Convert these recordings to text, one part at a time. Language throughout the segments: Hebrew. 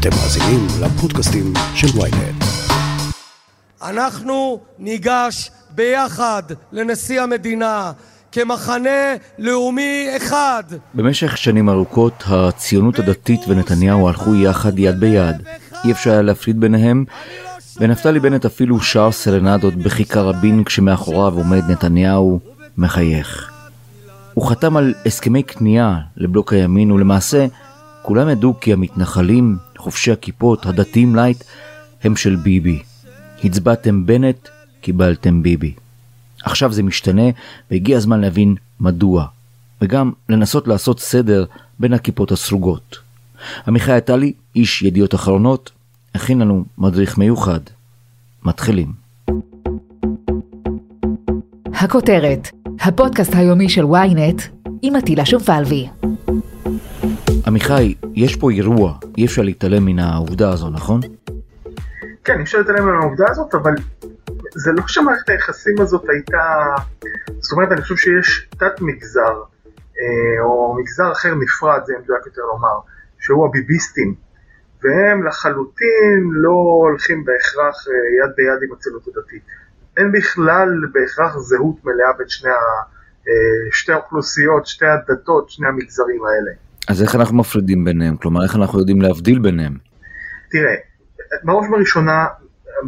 אתם מאזינים לפודקאסטים של ויינט. אנחנו ניגש ביחד לנשיא המדינה כמחנה לאומי אחד. במשך שנים ארוכות הציונות הדתית ונתניהו הלכו יחד יד ביד. אי אפשר היה להפריד ביניהם, ונפתלי בנט אפילו שר סרנדות בכיכר רבין כשמאחוריו עומד נתניהו מחייך. הוא חתם על הסכמי כניעה לבלוק הימין, ולמעשה כולם ידעו כי המתנחלים, חובשי הכיפות, הדתיים לייט, הם של ביבי. הצבעתם בנט, קיבלתם ביבי. עכשיו זה משתנה, והגיע הזמן להבין מדוע, וגם לנסות לעשות סדר בין הכיפות הסרוגות. עמיחי עטלי, איש ידיעות אחרונות, הכין לנו מדריך מיוחד. מתחילים. הכותרת, הפודקאסט היומי של ynet עם עטילה שומפלבי. עמיחי, יש פה אירוע, אי אפשר להתעלם מן העובדה הזו, נכון? כן, אי אפשר להתעלם מן העובדה הזאת, אבל זה לא שמערכת היחסים הזאת הייתה... זאת אומרת, אני חושב שיש תת מגזר, אה, או מגזר אחר נפרד, זה מדויק יותר לומר, שהוא הביביסטים, והם לחלוטין לא הולכים בהכרח אה, יד ביד עם הציונות הדתית. אין בכלל בהכרח זהות מלאה בין שני ה... אה, שתי האוכלוסיות, שתי הדתות, שני המגזרים האלה. אז איך אנחנו מפרידים ביניהם? כלומר, איך אנחנו יודעים להבדיל ביניהם? תראה, בראש ובראשונה,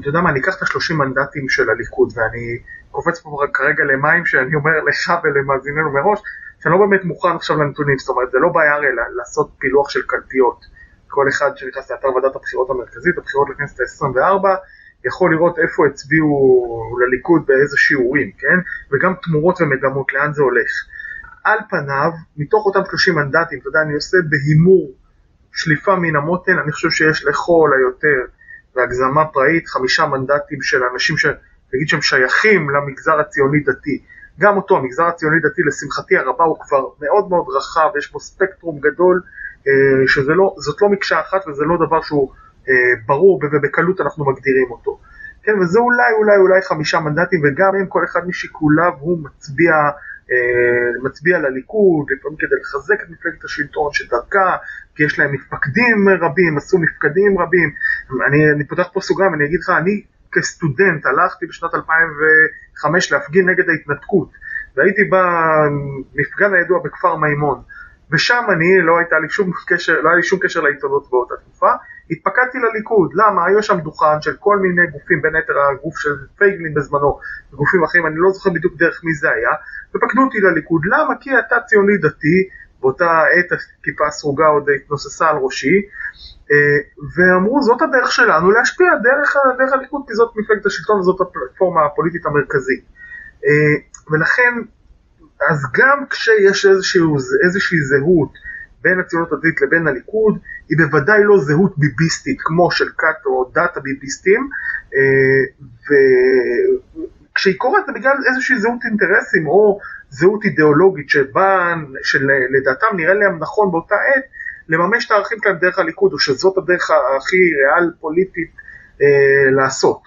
אתה יודע מה, אני אקח את השלושים מנדטים של הליכוד, ואני קופץ פה כרגע למים שאני אומר לך ולמאזיננו מראש, שאני לא באמת מוכן עכשיו לנתונים, זאת אומרת, זה לא בעיה הרי לעשות פילוח של קלפיות. כל אחד שנכנס לאתר ועדת הבחירות המרכזית, הבחירות לכנסת ה-24, יכול לראות איפה הצביעו לליכוד באיזה שיעורים, כן? וגם תמורות ומגמות, לאן זה הולך. על פניו, מתוך אותם 30 מנדטים, אתה יודע, אני עושה בהימור שליפה מן המותן, אני חושב שיש לכל היותר, והגזמה פראית, חמישה מנדטים של אנשים שנגיד שהם שייכים למגזר הציוני דתי. גם אותו, המגזר הציוני דתי, לשמחתי הרבה, הוא כבר מאוד מאוד רחב, יש בו ספקטרום גדול, אה, שזאת לא מקשה אחת וזה לא דבר שהוא אה, ברור ובקלות אנחנו מגדירים אותו. כן, וזה אולי אולי אולי חמישה מנדטים, וגם אם כל אחד משיקוליו הוא מצביע מצביע לליכוד, לפעמים כדי לחזק את מפלגת השלטון שדרכה, כי יש להם מפקדים רבים, עשו מפקדים רבים. אני, אני פותח פה סוגריים, אני אגיד לך, אני כסטודנט הלכתי בשנת 2005 להפגין נגד ההתנתקות, והייתי במפגן הידוע בכפר מימון. ושם אני, לא, לי שום קשר, לא היה לי שום קשר לעיתונות באותה תקופה, התפקדתי לליכוד, למה? היו שם דוכן של כל מיני גופים, בין היתר הגוף של פייגלין בזמנו, וגופים אחרים, אני לא זוכר בדיוק דרך מי זה היה, ופקדו אותי לליכוד, למה? כי אתה ציוני דתי, באותה עת הכיפה הסרוגה עוד התנוססה על ראשי, אה, ואמרו זאת הדרך שלנו להשפיע דרך, דרך הליכוד, כי זאת מפלגת השלטון וזאת הפלטפורמה הפוליטית המרכזית. אה, ולכן אז גם כשיש איזשהו, איזושהי זהות בין הציונות הדתית לבין הליכוד, היא בוודאי לא זהות ביביסטית כמו של כת או דת הביביסטים, אה, וכשהיא קורית זה בגלל איזושהי זהות אינטרסים או זהות אידיאולוגית שבה, שלדעתם נראה להם נכון באותה עת, לממש את הערכים כאן דרך הליכוד, או שזאת הדרך הכי ריאל פוליטית אה, לעשות.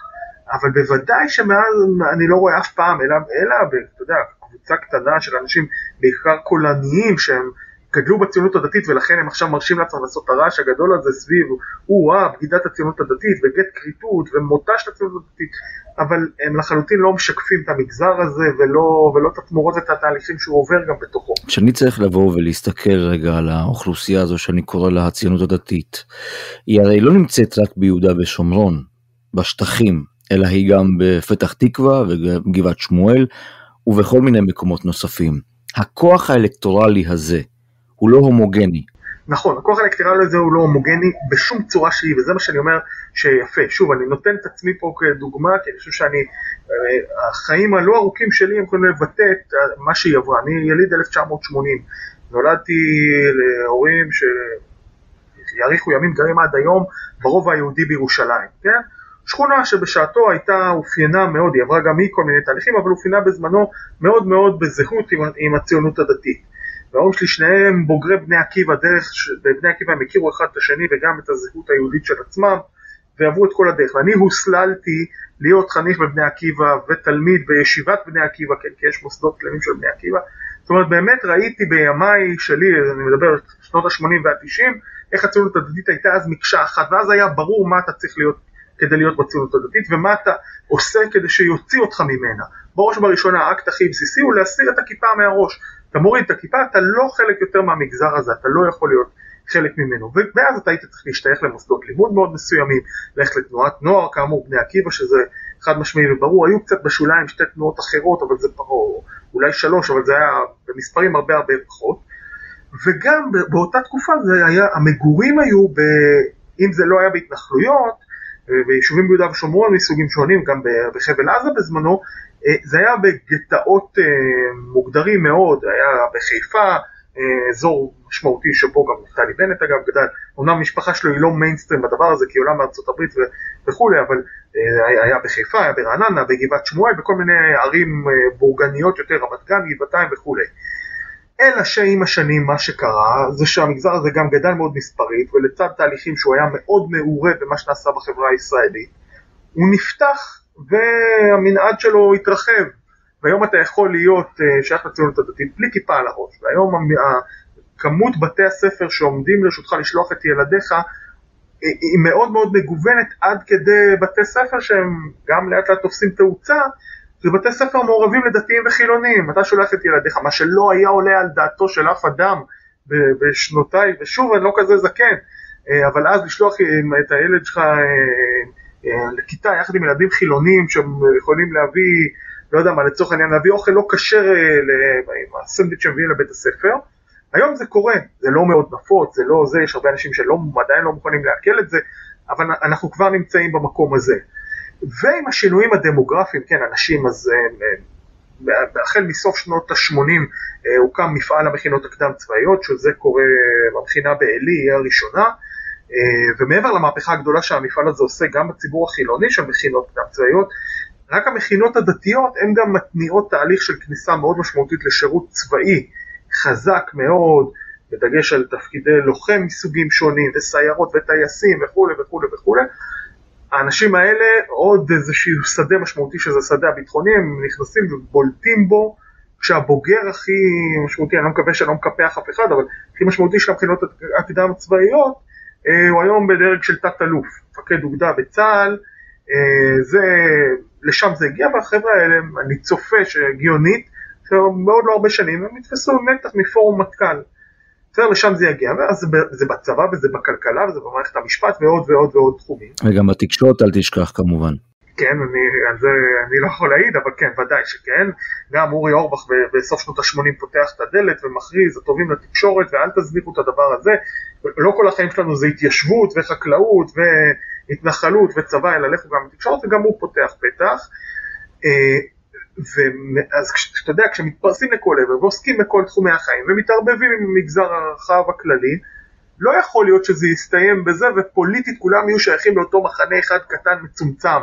אבל בוודאי שמאז אני לא רואה אף פעם, אלא, אלא אתה יודע, קבוצה קטנה של אנשים, בעיקר קולניים, שהם גדלו בציונות הדתית ולכן הם עכשיו מרשים לעצמם לעשות את הרעש הגדול הזה סביב, או-אה, בגידת הציונות הדתית וגט כריתות ומותה של הציונות הדתית, אבל הם לחלוטין לא משקפים את המגזר הזה ולא, ולא את התמורות ואת התהליכים שהוא עובר גם בתוכו. כשאני צריך לבוא ולהסתכל רגע על האוכלוסייה הזו שאני קורא לה הציונות הדתית, היא הרי לא נמצאת רק ביהודה ושומרון, בשטחים, אלא היא גם בפתח תקווה וגבעת שמואל, ובכל מיני מקומות נוספים. הכוח האלקטורלי הזה הוא לא הומוגני. נכון, הכוח האלקטורלי הזה הוא לא הומוגני בשום צורה שהיא, וזה מה שאני אומר שיפה. שוב, אני נותן את עצמי פה כדוגמה, כי אני חושב שאני, אה, החיים הלא ארוכים שלי הם יכולים לבטא את מה שהיא עברה. אני יליד 1980, נולדתי להורים שיאריכו ימים גרים עד היום ברובע היהודי בירושלים, כן? שכונה שבשעתו הייתה, אופיינה מאוד, היא עברה גם היא כל מיני תהליכים, אבל אופיינה בזמנו מאוד מאוד בזהות עם, עם הציונות הדתית. וההורים שלי שניהם בוגרי בני עקיבא, דרך בבני עקיבא הם הכירו אחד את השני וגם את הזהות היהודית של עצמם, ועברו את כל הדרך. ואני הוסללתי להיות חניך בבני עקיבא ותלמיד בישיבת בני עקיבא, כן, כי יש מוסדות כללים של בני עקיבא. זאת אומרת, באמת ראיתי בימיי שלי, אני מדבר שנות ה-80 וה-90, איך הציונות הדתית הייתה אז מקשה אחת, ואז היה ברור מה אתה צריך להיות כדי להיות בציונות הדתית, ומה אתה עושה כדי שיוציא אותך ממנה. בראש ובראשונה האקט הכי בסיסי הוא להסיר את הכיפה מהראש. אתה מוריד את הכיפה, אתה לא חלק יותר מהמגזר הזה, אתה לא יכול להיות חלק ממנו. ואז אתה היית צריך להשתייך למוסדות לימוד מאוד מסוימים, ללכת לתנועת נוער, כאמור בני עקיבא, שזה חד משמעי וברור, היו קצת בשוליים שתי תנועות אחרות, אבל זה פחות, אולי שלוש, אבל זה היה במספרים הרבה הרבה פחות. וגם באותה תקופה זה היה, המגורים היו, ב, אם זה לא היה בהתנחלויות, ביישובים ביהודה ושומרון מסוגים שונים, גם בחבל עזה בזמנו, אה, זה היה בגטאות אה, מוגדרים מאוד, היה בחיפה, אה, אזור משמעותי שבו גם נפתלי בנט אגב גדל, אומנם המשפחה שלו היא לא מיינסטרים בדבר הזה כי היא עולה מארצות הברית וכולי, אבל היה בחיפה, היה ברעננה, בגבעת שמואל, בכל מיני ערים בורגניות יותר, רמת גן, גבעתיים וכולי. אלא שעם השנים מה שקרה זה שהמגזר הזה גם גדל מאוד מספרית ולצד תהליכים שהוא היה מאוד מעורה במה שנעשה בחברה הישראלית הוא נפתח והמנעד שלו התרחב. והיום אתה יכול להיות אה, שייך לציונות הדתית בלי כיפה על הראש. והיום כמות בתי הספר שעומדים לרשותך לשלוח את ילדיך אה, היא מאוד מאוד מגוונת עד כדי בתי ספר שהם גם לאט לאט תופסים תאוצה זה בתי ספר מעורבים לדתיים וחילונים, אתה שולח את ילדיך, מה שלא היה עולה על דעתו של אף אדם בשנותיי, ושוב אני לא כזה זקן, אה, אבל אז לשלוח את הילד שלך לכיתה יחד עם ילדים חילונים שהם יכולים להביא, לא יודע מה, לצורך העניין להביא אוכל לא כשר עם הסנדוויץ' שמביאים לבית הספר, היום זה קורה, זה לא מאוד נפוץ, זה לא זה, יש הרבה אנשים שעדיין לא מוכנים לעכל את זה, אבל אנחנו כבר נמצאים במקום הזה. ועם השינויים הדמוגרפיים, כן, אנשים אז אה, אה, החל מסוף שנות ה-80 אה, הוקם מפעל המכינות הקדם צבאיות, שזה קורה במכינה בעלי, היא הראשונה, ומעבר למהפכה הגדולה שהמפעל הזה עושה גם בציבור החילוני של מכינות קדם צבאיות, רק המכינות הדתיות הן גם מתניעות תהליך של כניסה מאוד משמעותית לשירות צבאי חזק מאוד, בדגש על תפקידי לוחם מסוגים שונים, וסיירות וטייסים וכולי וכולי וכולי, האנשים האלה, עוד איזשהו שדה משמעותי שזה השדה הביטחוני, הם נכנסים ובולטים בו, כשהבוגר הכי משמעותי, אני לא מקווה שאני לא מקפח אף אחד, אבל הכי משמעותי של הבחינות הקדם הצבאיות, אה, הוא היום בדרג של תת-אלוף, מפקד אוגדה בצה"ל, אה, זה, לשם זה הגיע, והחבר'ה האלה, אני צופה שהגיונית, שמאוד לא הרבה שנים, הם נתפסו נתח מפורום מטכ"ל. בסדר, לשם זה יגיע, ואז זה בצבא וזה בכלכלה וזה במערכת המשפט ועוד ועוד ועוד תחומים. וגם בתקשורת אל תשכח כמובן. כן, אני, על זה אני לא יכול להעיד, אבל כן, ודאי שכן. גם אורי אורבך בסוף שנות ה-80 פותח את הדלת ומכריז, הטובים לתקשורת ואל תזניחו את הדבר הזה. לא כל החיים שלנו זה התיישבות וחקלאות והתנחלות וצבא, אלא לכו גם לתקשורת, וגם הוא פותח פתח. אה, ואז אתה יודע, כשמתפרסים לכל עבר ועוסקים בכל תחומי החיים ומתערבבים עם המגזר הרחב הכללי, לא יכול להיות שזה יסתיים בזה ופוליטית כולם יהיו שייכים לאותו מחנה אחד קטן מצומצם,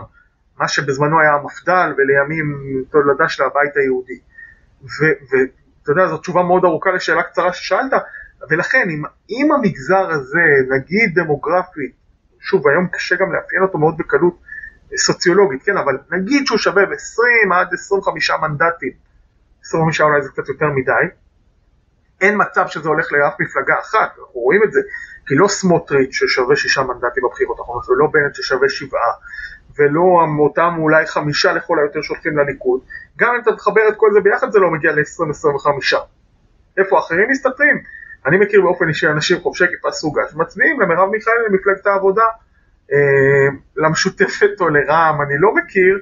מה שבזמנו היה המפד"ל ולימים תולדה של הבית היהודי. ואתה יודע, זו תשובה מאוד ארוכה לשאלה קצרה ששאלת, ולכן אם, אם המגזר הזה, נגיד דמוגרפית, שוב היום קשה גם לאפיין אותו מאוד בקלות, סוציולוגית, כן, אבל נגיד שהוא שווה ב-20 עד 25 מנדטים, 25 אולי זה קצת יותר מדי, אין מצב שזה הולך לאף מפלגה אחת, אנחנו רואים את זה, כי לא סמוטריץ' ששווה שישה מנדטים בבחירות האחרונות, ולא בנט ששווה שבעה, ולא אותם אולי חמישה לכל היותר שהולכים לליכוד, גם אם אתה תחבר את כל זה ביחד זה לא מגיע ל-20-25. איפה אחרים מסתתרים? אני מכיר באופן אישי אנשים חובשי כיפה סוגה שמצביעים למרב מיכאלי למפלגת העבודה, אה, למשותפת או לרע"מ, אני לא מכיר.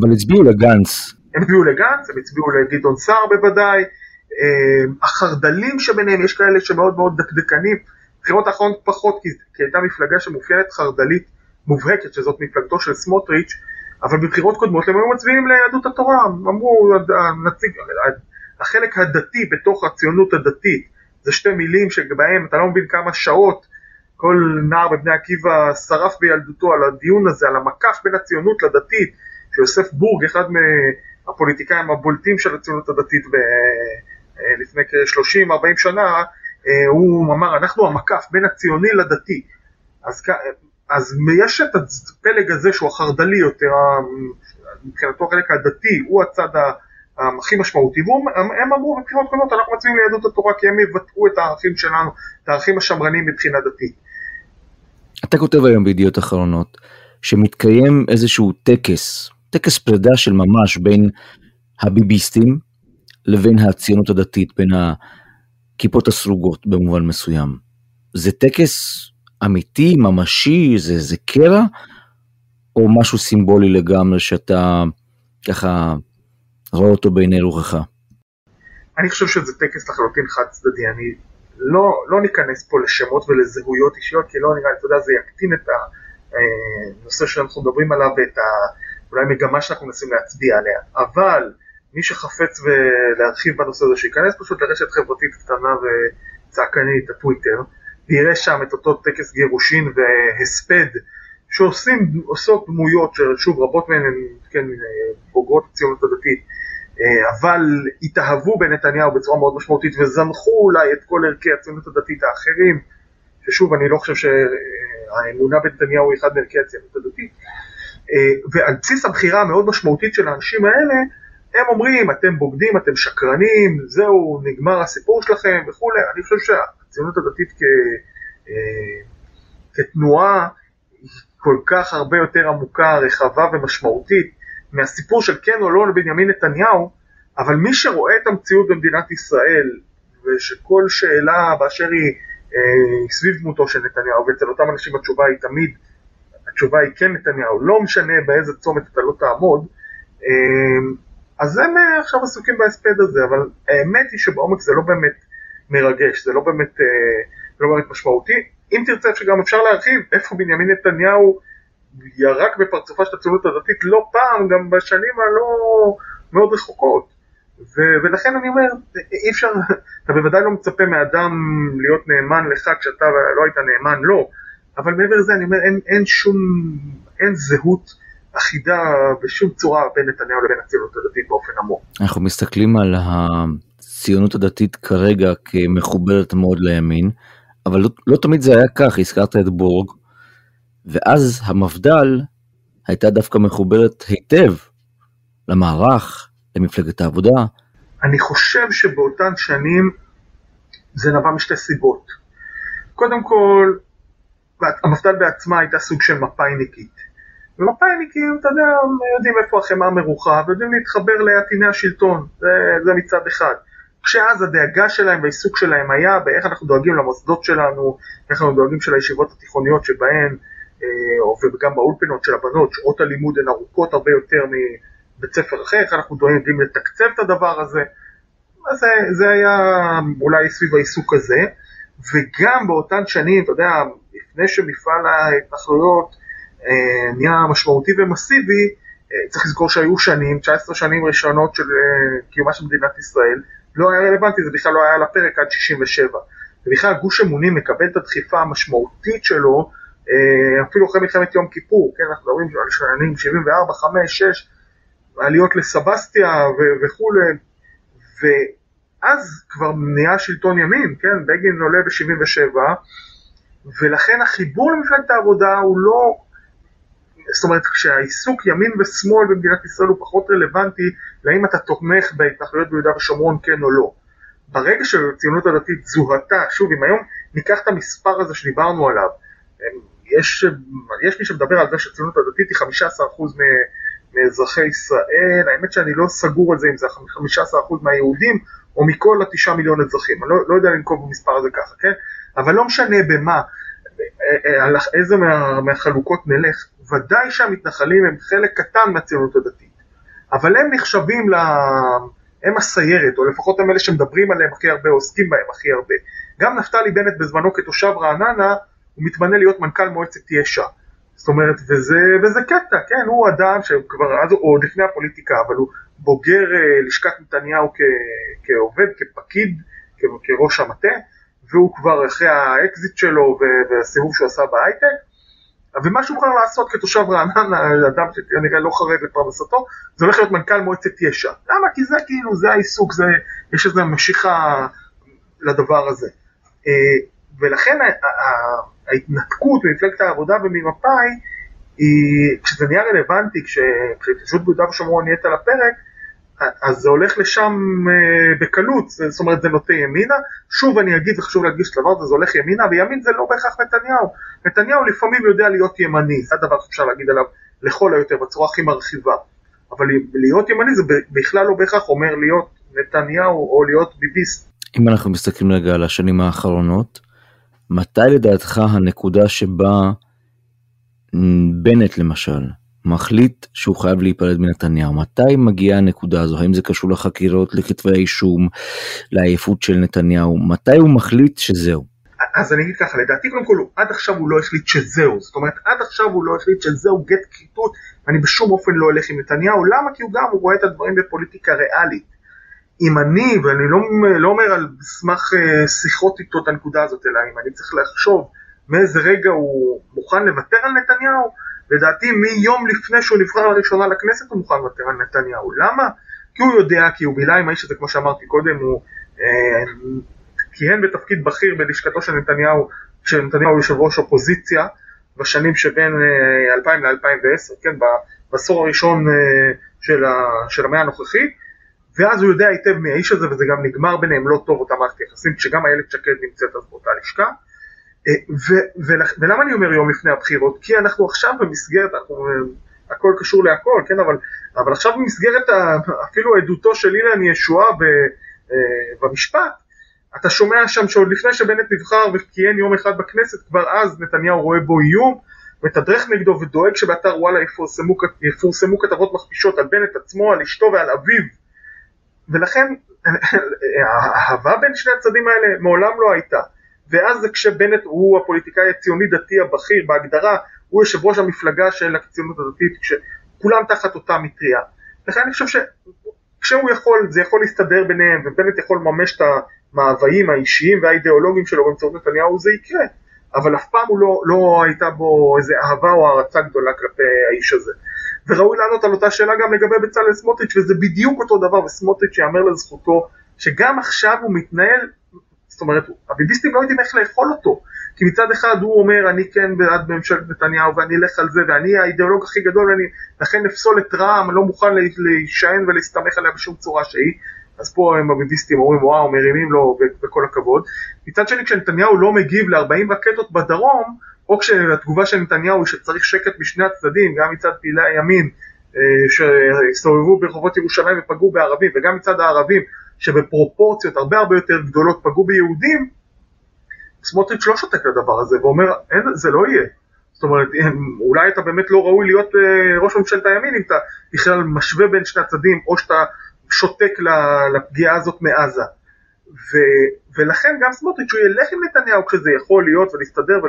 אבל הצביעו לגנץ. הם הצביעו לגנץ, הם הצביעו לגדעון סער בוודאי. אה, החרד"לים שביניהם, יש כאלה שמאוד מאוד דקדקנים. בחירות האחרונות פחות, כי, כי הייתה מפלגה שמאופיינת חרד"לית מובהקת, שזאת מפלגתו של סמוטריץ', אבל בבחירות קודמות הם היו מצביעים ליהדות התורה. אמרו, הנציג, החלק הדתי בתוך הציונות הדתית, זה שתי מילים שבהם אתה לא מבין כמה שעות כל נער בבני עקיבא שרף בילדותו על הדיון הזה, על המקף בין הציונות לדתית, שיוסף בורג, אחד מהפוליטיקאים הבולטים של הציונות הדתית ב... אה, לפני כ-30-40 שנה, אה, הוא אמר, אנחנו המקף בין הציוני לדתי. אז, אז יש את הפלג הזה שהוא החרד"לי יותר, מבחינתו החלק הדתי, הוא הצד הכי משמעותי, והם אמרו בבחירות קודמות, אנחנו מצביעים ליהדות התורה כי הם יבטאו את הערכים שלנו, את הערכים השמרניים מבחינה דתית. אתה כותב היום בידיעות אחרונות שמתקיים איזשהו טקס, טקס פרידה של ממש בין הביביסטים לבין הציונות הדתית, בין הכיפות הסרוגות במובן מסוים. זה טקס אמיתי, ממשי, זה, זה קרע, או משהו סימבולי לגמרי שאתה ככה רואה אותו בעיני רוחך? אני חושב שזה טקס לחלוטין חד צדדי, אני לא, לא ניכנס פה לשמות ולזהויות אישיות, כי לא נראה אתה יודע, זה יקטין את הנושא שאנחנו מדברים עליו ואת ה... אולי מגמה שאנחנו מנסים להצביע עליה, אבל מי שחפץ להרחיב בנושא הזה, שייכנס פשוט לרשת חברתית קטנה וצעקנית, הטוויטר, ויראה שם את אותו טקס גירושין והספד שעושים, עושות דמויות ששוב רבות מהן הן כן, בוגרות הציונות הדתית אה, אבל התאהבו בנתניהו בצורה מאוד משמעותית וזנחו אולי את כל ערכי הציונות הדתית האחרים ששוב אני לא חושב שהאמונה בנתניהו היא אחד מערכי הציונות הדתית אה, ועל בסיס הבחירה המאוד משמעותית של האנשים האלה הם אומרים אתם בוגדים, אתם שקרנים, זהו נגמר הסיפור שלכם וכולי. אני חושב שהציונות הדתית כ... אה, כתנועה כל כך הרבה יותר עמוקה, רחבה ומשמעותית מהסיפור של כן או לא לבנימין נתניהו, אבל מי שרואה את המציאות במדינת ישראל ושכל שאלה באשר היא אה, סביב דמותו של נתניהו ואצל אותם אנשים התשובה היא תמיד, התשובה היא כן נתניהו, לא משנה באיזה צומת אתה לא תעמוד, אה, אז הם עכשיו עסוקים בהספד הזה, אבל האמת היא שבעומק זה לא באמת מרגש, זה לא באמת, אה, לא באמת משמעותי. אם תרצה שגם אפשר להרחיב איפה בנימין נתניהו ירק בפרצופה של הציונות הדתית לא פעם, גם בשנים הלא מאוד רחוקות. ו- ולכן אני אומר, אי אפשר, אתה בוודאי לא מצפה מאדם להיות נאמן לך כשאתה לא היית נאמן לו, לא. אבל מעבר לזה אני אומר, אין, אין שום, אין זהות אחידה בשום צורה בין נתניהו לבין הציונות הדתית באופן עמוק. אנחנו מסתכלים על הציונות הדתית כרגע כמחוברת מאוד לימין, אבל לא, לא תמיד זה היה כך, הזכרת את בורג, ואז המפד"ל הייתה דווקא מחוברת היטב למערך, למפלגת העבודה. אני חושב שבאותן שנים זה נבע משתי סיבות. קודם כל, המפד"ל בעצמה הייתה סוג של מפאיניקית. ומפאיניקים, אתה יודע, יודעים איפה החמאה מרוחה ויודעים להתחבר לעטיני השלטון, זה, זה מצד אחד. כשאז הדאגה שלהם והעיסוק שלהם היה באיך אנחנו דואגים למוסדות שלנו, איך אנחנו דואגים של הישיבות התיכוניות שבהן, אה, וגם באולפנות של הבנות, שעות הלימוד הן ארוכות הרבה יותר מבית ספר אחר, איך אנחנו דואגים לתקצב את הדבר הזה. אז זה, זה היה אולי סביב העיסוק הזה, וגם באותן שנים, אתה יודע, לפני שמפעל ההתנחלויות אה, נהיה משמעותי ומסיבי, אה, צריך לזכור שהיו שנים, 19 שנים ראשונות של קיומה של מדינת ישראל, לא היה רלוונטי, זה בכלל לא היה על הפרק עד 67. ובכלל גוש אמונים מקבל את הדחיפה המשמעותית שלו אה, אפילו אחרי מלחמת יום כיפור, כן, אנחנו מדברים על שנים 74, 5, 6, עליות לסבסטיה וכולי, ואז כבר נהיה שלטון ימין, כן, בגין עולה ב-77, ולכן החיבור למפלגת העבודה הוא לא, זאת אומרת כשהעיסוק ימין ושמאל במדינת ישראל הוא פחות רלוונטי לאם אתה תומך בהתנחלויות ביהודה ושומרון כן או לא. ברגע שהציונות הדתית זוהתה, שוב אם היום ניקח את המספר הזה שדיברנו עליו, יש, יש מי שמדבר על זה שהציונות הדתית היא 15% מאזרחי ישראל, האמת שאני לא סגור על זה אם זה 15% מהיהודים או מכל התשעה מיליון אזרחים, אני לא, לא יודע לנקוב במספר הזה ככה, כן? אבל לא משנה במה, על איזה מה, מהחלוקות נלך, ודאי שהמתנחלים הם חלק קטן מהציונות הדתית, אבל הם נחשבים ל... הם הסיירת, או לפחות הם אלה שמדברים עליהם הכי הרבה, עוסקים בהם הכי הרבה. גם נפתלי בנט בזמנו כתושב רעננה, הוא מתמנה להיות מנכ"ל מועצת יש"ע. זאת אומרת, וזה, וזה קטע, כן, הוא אדם שכבר אז, הוא עוד לפני הפוליטיקה, אבל הוא בוגר אה, לשכת נתניהו כ, כעובד, כפקיד, כ, כראש המטה, והוא כבר אחרי האקזיט שלו והסיבוב שהוא עשה בהייטק, ומה שהוא יכול לעשות כתושב רעננה, אדם שכנראה לא חרד לפרנסתו, זה הולך להיות מנכ"ל מועצת יש"ע. למה? כי זה כאילו, זה העיסוק, זה, יש איזו משיכה לדבר הזה. אה, ולכן ההתנתקות ממפלגת העבודה וממפא"י, כשזה נהיה רלוונטי, כשהתיישבות ביהודה ושומרון נהיית על הפרק, אז זה הולך לשם אה, בקלות, זאת אומרת זה נוטה ימינה. שוב אני אגיד וחשוב להדגיש את הדבר הזה, זה הולך ימינה, וימין זה לא בהכרח נתניהו. נתניהו לפעמים יודע להיות ימני, זה הדבר שאפשר להגיד עליו לכל היותר, בצורה הכי מרחיבה. אבל להיות ימני זה בכלל לא בהכרח אומר להיות נתניהו או להיות ביביסט. אם אנחנו מסתכלים רגע על השנים האחרונות, מתי לדעתך הנקודה שבה בנט למשל מחליט שהוא חייב להיפרד מנתניהו? מתי מגיעה הנקודה הזו? האם זה קשור לחקירות, לכתבי האישום, לעייפות של נתניהו? מתי הוא מחליט שזהו? אז אני אגיד ככה, לדעתי קודם כל עד עכשיו הוא לא החליט שזהו, זאת אומרת עד עכשיו הוא לא החליט שזהו גט כריתות, ואני בשום אופן לא הולך עם נתניהו, למה? כי הוא גם, הוא רואה את הדברים בפוליטיקה ריאלית. אם אני, ואני לא, לא אומר על סמך אה, שיחות איתו את הנקודה הזאת, אלא אם אני צריך לחשוב מאיזה רגע הוא מוכן לוותר על נתניהו, לדעתי מיום לפני שהוא נבחר לראשונה לכנסת הוא מוכן לוותר על נתניהו. למה? כי הוא יודע, כי הוא בילה עם האיש הזה, כמו שאמרתי קודם, הוא אה, כיהן בתפקיד בכיר בלשכתו של נתניהו, כשנתניהו יושב ראש אופוזיציה, בשנים שבין אה, 2000 ל-2010, כן, בעשור הראשון אה, של, ה, של המאה הנוכחית, ואז הוא יודע היטב מי האיש הזה, וזה גם נגמר ביניהם לא טוב אותה מערכת יחסים, כשגם איילת שקד נמצאת אז באותה לשכה. אה, ולמה אני אומר יום לפני הבחירות? כי אנחנו עכשיו במסגרת, אנחנו, אה, הכל קשור להכל, כן, אבל, אבל עכשיו במסגרת אפילו עדותו של אילן ישועה אה, במשפט, אתה שומע שם שעוד לפני שבנט נבחר וכיהן יום אחד בכנסת, כבר אז נתניהו רואה בו איום, מתדרך נגדו ודואג שבאתר וואלה יפורסמו, יפורסמו כתבות מכפישות על בנט עצמו, על אשתו ועל אביו. ולכן האהבה בין שני הצדדים האלה מעולם לא הייתה. ואז זה כשבנט הוא הפוליטיקאי הציוני דתי הבכיר בהגדרה, הוא יושב ראש המפלגה של הציונות הדתית, כשכולם תחת אותה מטריה. לכן אני חושב שכשהוא יכול, זה יכול להסתדר ביניהם, ובנט יכול לממש את המאוויים האישיים והאידיאולוגיים שלו באמצעות נתניהו, זה יקרה. אבל אף פעם הוא לא, לא הייתה בו איזה אהבה או הערצה גדולה כלפי האיש הזה. וראוי לענות על אותה שאלה גם לגבי בצלאל סמוטריץ', וזה בדיוק אותו דבר, וסמוטריץ' יאמר לזכותו, שגם עכשיו הוא מתנהל זאת אומרת, הביביסטים לא יודעים איך לאכול אותו. כי מצד אחד הוא אומר, אני כן בעד ממשלת נתניהו ואני אלך על זה ואני האידיאולוג הכי גדול, ואני לכן אפסול את רע"מ, לא מוכן להישען ולהסתמך עליה בשום צורה שהיא. אז פה הם הביביסטים אומרים, וואו, מרימים לו בכל הכבוד. מצד שני, כשנתניהו לא מגיב ל-40 רקטות בדרום, או כשהתגובה של נתניהו היא שצריך שקט משני הצדדים, גם מצד פעילי הימין אה, שהסתובבו ברחובות ירושלים ופגעו בערבים, וגם מצד הערבים שבפרופורציות הרבה הרבה יותר גדולות פגעו ביהודים, סמוטריץ' לא שותק לדבר הזה ואומר, אין, זה לא יהיה. זאת אומרת, אולי אתה באמת לא ראוי להיות אה, ראש ממשלת הימין אם אתה בכלל משווה בין שני הצדדים, או שאתה שותק לפגיעה הזאת מעזה. ו, ולכן גם סמוטריץ' הוא ילך עם נתניהו כשזה יכול להיות ולהסתדר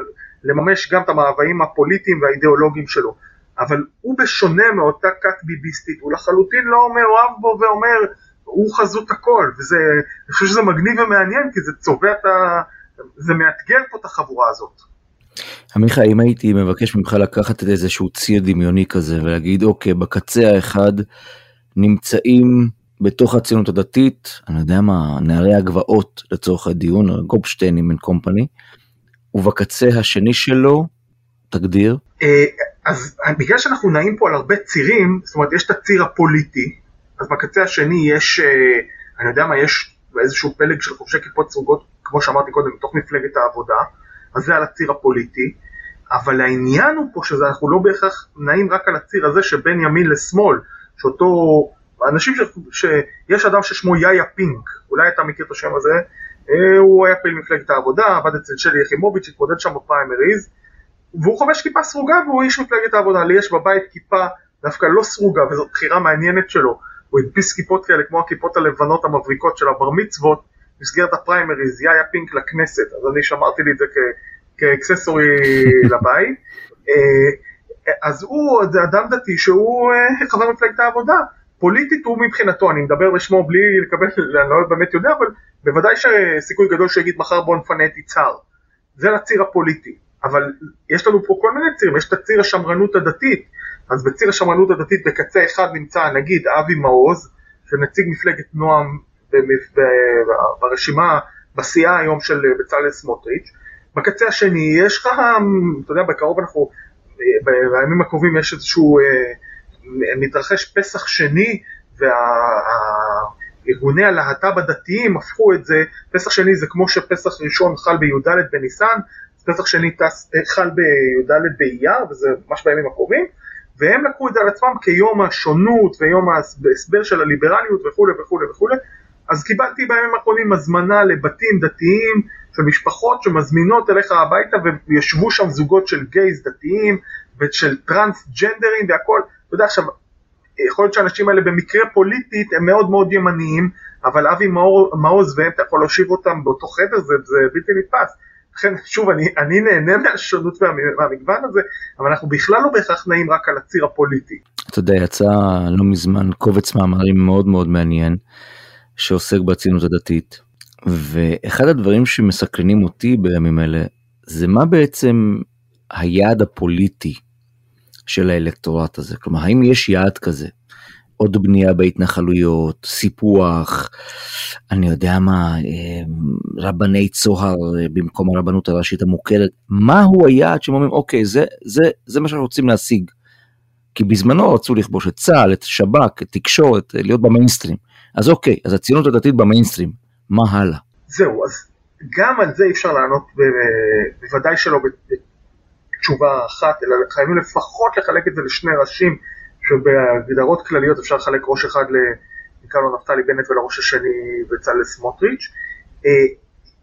ולממש גם את המאוויים הפוליטיים והאידיאולוגיים שלו. אבל הוא בשונה מאותה כת ביביסטית, הוא לחלוטין לא מאוהב בו ואומר הוא חזות הכל, וזה, אני חושב שזה מגניב ומעניין, כי זה צובע את ה... זה מאתגר פה את החבורה הזאת. עמיחי, אם הייתי מבקש ממך לקחת איזשהו ציר דמיוני כזה ולהגיד, אוקיי, בקצה האחד נמצאים בתוך הציונות הדתית, אני יודע מה, נערי הגבעות לצורך הדיון, גופשטיינים and company, ובקצה השני שלו, תגדיר. אה, אז בגלל שאנחנו נעים פה על הרבה צירים, זאת אומרת יש את הציר הפוליטי, אז בקצה השני יש, אה, אני יודע מה, יש איזשהו פלג של חובשי כיפות סרוגות, כמו שאמרתי קודם, בתוך מפלגת העבודה, אז זה על הציר הפוליטי, אבל העניין הוא פה שאנחנו לא בהכרח נעים רק על הציר הזה שבין ימין לשמאל, שאותו, אנשים ש... שיש אדם ששמו יאיה פינק, אולי אתה מכיר את השם הזה, אה, הוא היה פעיל מפלגת העבודה, עבד אצל שלי יחימוביץ', התמודד שם בפריימריז, והוא חובש כיפה סרוגה והוא איש מפלגת העבודה, לי יש בבית כיפה דווקא לא סרוגה וזאת בחירה מעניינת שלו, הוא הדפיס כיפות כאלה כמו הכיפות הלבנות המבריקות של הבר מצוות במסגרת הפריימריז, יאיה פינק לכנסת, אז אני שמרתי לי את זה כ accessory לבית. אה, אז הוא אדם דתי שהוא אה, חבר מפלגת העבודה. פוליטית הוא מבחינתו, אני מדבר בשמו בלי לקבל, אני לא באמת יודע, אבל בוודאי שסיכוי גדול שיגיד מחר בוא נפנה את יצהר. זה לציר הפוליטי. אבל יש לנו פה כל מיני צירים, יש את הציר השמרנות הדתית, אז בציר השמרנות הדתית בקצה אחד נמצא נגיד אבי מעוז, שנציג מפלגת נועם ברשימה, בסיעה היום של בצלאל סמוטריץ', בקצה השני יש לך, אתה יודע, בקרוב אנחנו, בימים הקרובים יש איזשהו, אה, מתרחש פסח שני, וארגוני הלהט"ב הדתיים הפכו את זה, פסח שני זה כמו שפסח ראשון חל בי"ד בניסן, פסח שני טס, חל בי"ד באייר, וזה ממש בימים הקרובים, והם לקחו את זה על עצמם כיום השונות ויום ההסבר של הליברליות וכולי וכולי וכולי, אז קיבלתי בימים האחרונים הזמנה לבתים דתיים של משפחות שמזמינות אליך הביתה וישבו שם זוגות של גייז דתיים ושל טרנסג'נדרים והכל, אתה יודע עכשיו, יכול להיות שהאנשים האלה במקרה פוליטית הם מאוד מאוד ימניים, אבל אבי מעוז והם, אתה יכול להושיב אותם באותו חדר, זה, זה בלתי נתפס. לכן, שוב, אני, אני נהנה מהשונות והמגוון הזה, אבל אנחנו בכלל לא בהכרח נעים רק על הציר הפוליטי. אתה יודע, יצא לא מזמן קובץ מאמרים מאוד מאוד מעניין, שעוסק בציונות הדתית, ואחד הדברים שמסקרנים אותי בימים אלה, זה מה בעצם היעד הפוליטי של האלקטורט הזה? כלומר, האם יש יעד כזה? עוד בנייה בהתנחלויות, סיפוח, אני יודע מה, אה, רבני צוהר אה, במקום הרבנות הראשית המוכרת, מהו היעד שהם אומרים, אוקיי, זה, זה, זה מה שאנחנו רוצים להשיג. כי בזמנו רצו לכבוש את צה"ל, את שב"כ, את תקשורת, אה, להיות במיינסטרים. אז אוקיי, אז הציונות הדתית במיינסטרים, מה הלאה? זהו, אז גם על זה אי אפשר לענות, בוודאי שלא בתשובה אחת, אלא חייבים לפחות לחלק את זה לשני ראשים שבהגדרות כלליות אפשר לחלק ראש אחד נקרא לו נפתלי בנט ולראש השני בצלאל סמוטריץ'. אה,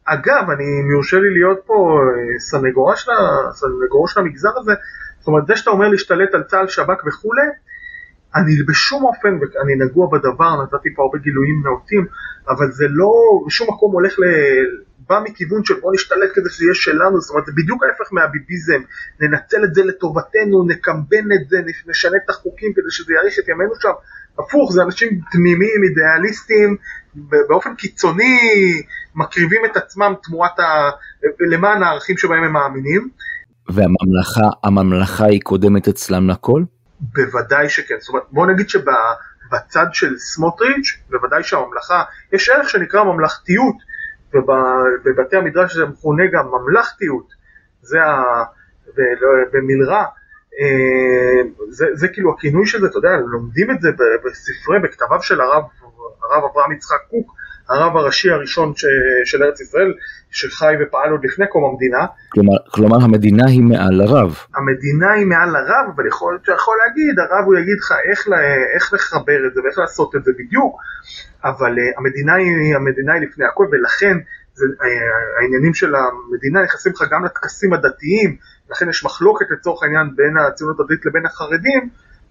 אגב, אני מיורשה לי להיות פה אה, סנגורו של המגזר הזה, זאת אומרת זה שאתה אומר להשתלט על צה"ל, שב"כ וכולי, אני בשום אופן, ואני נגוע בדבר, נתתי פה הרבה גילויים נאותים, אבל זה לא, בשום מקום הולך ל... בא מכיוון של בוא נשתלט כדי שזה יהיה שלנו, זאת אומרת זה בדיוק ההפך מהביביזם, ננצל את זה לטובתנו, נקמבן את זה, נשנה את החוקים כדי שזה יאריך את ימינו שם, הפוך, זה אנשים תמימים, אידיאליסטים, באופן קיצוני מקריבים את עצמם תמורת ה... למען הערכים שבהם הם מאמינים. והממלכה, הממלכה היא קודמת אצלם לכל? בוודאי שכן, זאת אומרת בוא נגיד שבצד של סמוטריץ', בוודאי שהממלכה, יש ערך שנקרא ממלכתיות, ובבתי המדרש זה מכונה גם ממלכתיות, זה ה... במלרע, אה, זה, זה כאילו הכינוי של זה, אתה יודע, לומדים את זה בספרי, בכתביו של הרב, הרב אברהם יצחק קוק, הרב הראשי הראשון ש, של ארץ ישראל, שחי ופעל עוד לפני קום המדינה. כלומר, כלומר המדינה היא מעל לרב. המדינה היא מעל לרב, אבל יכול להיות שיכול להגיד, הרב הוא יגיד לך איך, לה, איך לחבר את זה ואיך לעשות את זה בדיוק, אבל uh, המדינה, היא, המדינה היא לפני הכל, ולכן זה, uh, העניינים של המדינה נכנסים לך גם לטקסים הדתיים, לכן יש מחלוקת לצורך העניין בין הציונות הדתית לבין החרדים,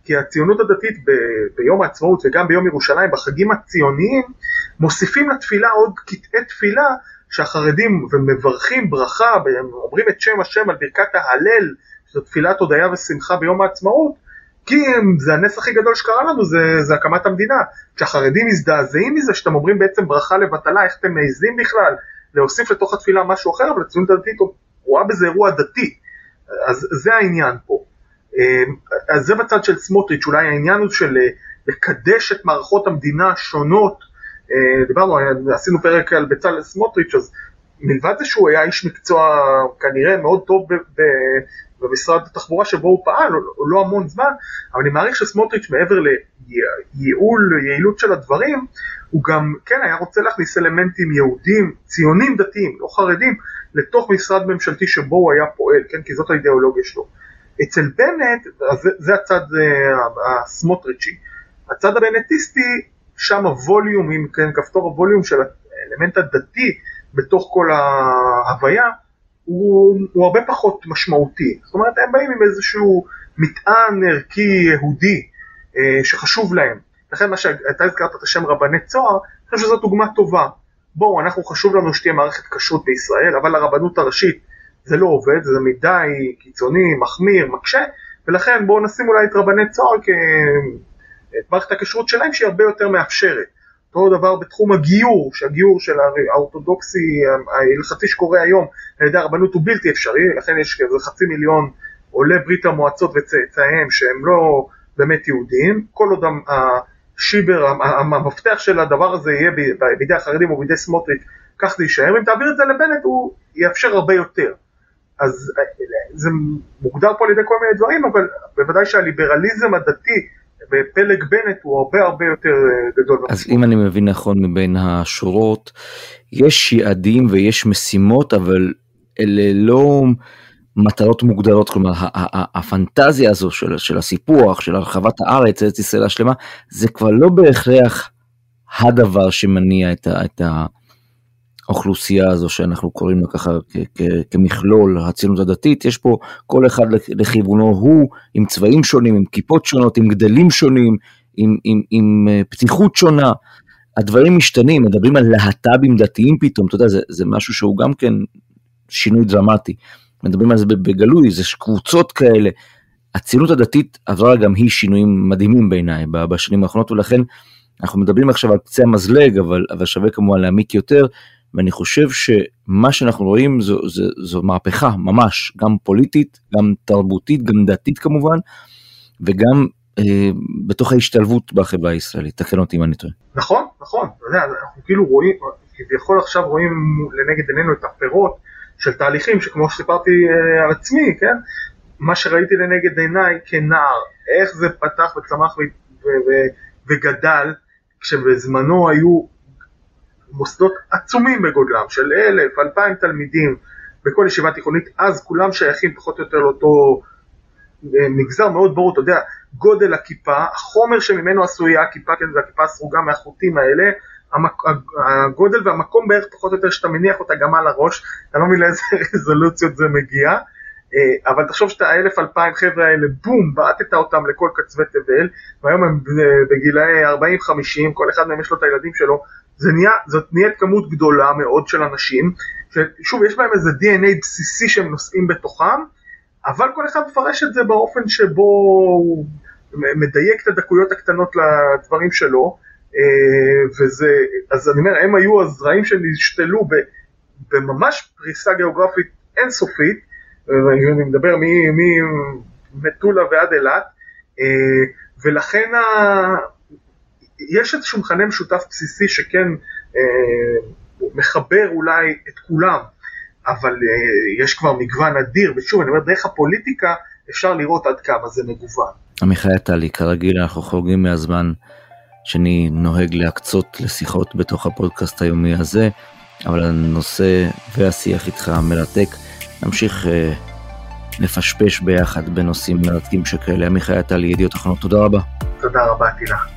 כי הציונות הדתית ב- ביום העצמאות וגם ביום ירושלים, בחגים הציוניים, מוסיפים לתפילה עוד קטעי תפילה שהחרדים ומברכים ברכה, אומרים את שם השם על ברכת ההלל, שזו תפילת הודיה ושמחה ביום העצמאות, כי זה הנס הכי גדול שקרה לנו, זה, זה הקמת המדינה. כשהחרדים מזדעזעים מזה שאתם אומרים בעצם ברכה לבטלה, איך אתם מעזים בכלל להוסיף לתוך התפילה משהו אחר, אבל הציונות הדתית רואה בזה אירוע דתי. אז זה העניין פה. אמ, אז זה בצד של סמוטריץ', אולי העניין הוא של אה, לקדש את מערכות המדינה השונות, אה, דיברנו, עשינו פרק על בצלאל סמוטריץ', אז מלבד זה שהוא היה איש מקצוע כנראה מאוד טוב במשרד התחבורה שבו הוא פעל, הוא לא המון זמן, אבל אני מעריך שסמוטריץ' מעבר לייעול, יעילות של הדברים, הוא גם כן היה רוצה להכניס אלמנטים יהודים, ציונים דתיים, לא חרדים, לתוך משרד ממשלתי שבו הוא היה פועל, כן, כי זאת האידיאולוגיה שלו. אצל בנט, זה, זה הצד אה, הסמוטריצ'י. הצד הבנטיסטי, שם הווליום, אם כן, כפתור הווליום של האלמנט הדתי בתוך כל ההוויה, הוא, הוא הרבה פחות משמעותי. זאת אומרת, הם באים עם איזשהו מטען ערכי יהודי אה, שחשוב להם. לכן מה שאתה הזכרת את השם רבני צוהר, אני חושב שזו דוגמה טובה. בואו, אנחנו חשוב לנו שתהיה מערכת כשרות בישראל, אבל הרבנות הראשית זה לא עובד, זה מדי קיצוני, מחמיר, מקשה, ולכן בואו נשים אולי את רבני צוהר כמערכת הכשרות שלהם שהיא הרבה יותר מאפשרת. אותו דבר בתחום הגיור, שהגיור של האורתודוקסי ההלכתי שקורה היום על ידי הרבנות הוא בלתי אפשרי, לכן יש כזה חצי מיליון עולי ברית המועצות וצאצאיהם שהם לא באמת יהודים, כל עוד השיבר, המפתח של הדבר הזה יהיה בידי החרדים או בידי סמוטריץ', כך זה יישאר, אם תעביר את זה לבנט הוא יאפשר הרבה יותר. אז זה מוגדר פה על ידי כל מיני דברים, אבל בוודאי שהליברליזם הדתי בפלג בנט הוא הרבה הרבה יותר גדול. אז אם אני מבין נכון מבין השורות, יש יעדים ויש משימות, אבל אלה לא מטרות מוגדרות, כלומר הפנטזיה הזו של, של הסיפוח, של הרחבת הארץ, ארץ ישראל השלמה, זה כבר לא בהכרח הדבר שמניע את, ה, את האוכלוסייה הזו שאנחנו קוראים לה ככה כמכלול הציונות הדתית, יש פה כל אחד לכיוונו הוא, עם צבעים שונים, עם כיפות שונות, עם גדלים שונים, עם, עם, עם אה, פתיחות שונה. הדברים משתנים, מדברים על להט"בים דתיים פתאום, אתה יודע, זה, זה משהו שהוא גם כן שינוי דרמטי. מדברים על זה בגלוי, זה קבוצות כאלה. הציונות הדתית עברה גם היא שינויים מדהימים בעיניי בשנים האחרונות, ולכן אנחנו מדברים עכשיו על קצה המזלג, אבל, אבל שווה כמובן להעמיק יותר, ואני חושב שמה שאנחנו רואים זו, זו, זו מהפכה ממש, גם פוליטית, גם תרבותית, גם דתית כמובן, וגם אה, בתוך ההשתלבות בחברה הישראלית, תקן אותי אם אני טועה. נכון, נכון, אתה יודע, אנחנו כאילו רואים, כביכול עכשיו רואים לנגד עינינו את הפירות של תהליכים שכמו שסיפרתי אה, על עצמי, כן? מה שראיתי לנגד עיניי כנער, איך זה פתח וצמח וגדל, כשבזמנו היו מוסדות עצומים בגודלם, של אלף, אלפיים תלמידים בכל ישיבה תיכונית, אז כולם שייכים פחות או יותר לאותו אה, מגזר מאוד ברור, אתה יודע, גודל הכיפה, החומר שממנו עשויה הכיפה, כן, זה הכיפה הסרוגה מהחוטים האלה. הגודל והמקום בערך פחות או יותר שאתה מניח אותה גם על הראש, אני לא מבין לאיזה רזולוציות זה מגיע, אה, אבל תחשוב שאתה האלף אלפיים חבר'ה האלה, בום, בעטת אותם לכל קצווי תבל, והיום הם בגילאי 40-50, כל אחד מהם יש לו את הילדים שלו, זה נהיה, זאת נהיית כמות גדולה מאוד של אנשים, ששוב, יש בהם איזה DNA בסיסי שהם נושאים בתוכם, אבל כל אחד מפרש את זה באופן שבו הוא מדייק את הדקויות הקטנות לדברים שלו, אה, וזה, אז אני אומר, הם היו הזרעים שנשתלו בממש פריסה גיאוגרפית אינסופית, אני מדבר ממטולה ועד אילת, אה, ולכן ה... יש איזשהו מכנה משותף בסיסי שכן אה, מחבר אולי את כולם, אבל יש כבר מגוון אדיר, ושוב, אני אומר, דרך הפוליטיקה אפשר לראות עד כמה זה מגוון. עמיחי עטלי, כרגיל אנחנו חורגים מהזמן. שאני נוהג להקצות לשיחות בתוך הפודקאסט היומי הזה, אבל הנושא והשיח איתך מרתק. נמשיך אה, לפשפש ביחד בנושאים מרתקים שכאלה. עמיחי הייתה לי ידיעות אחרונות, תודה רבה. תודה רבה, תילה.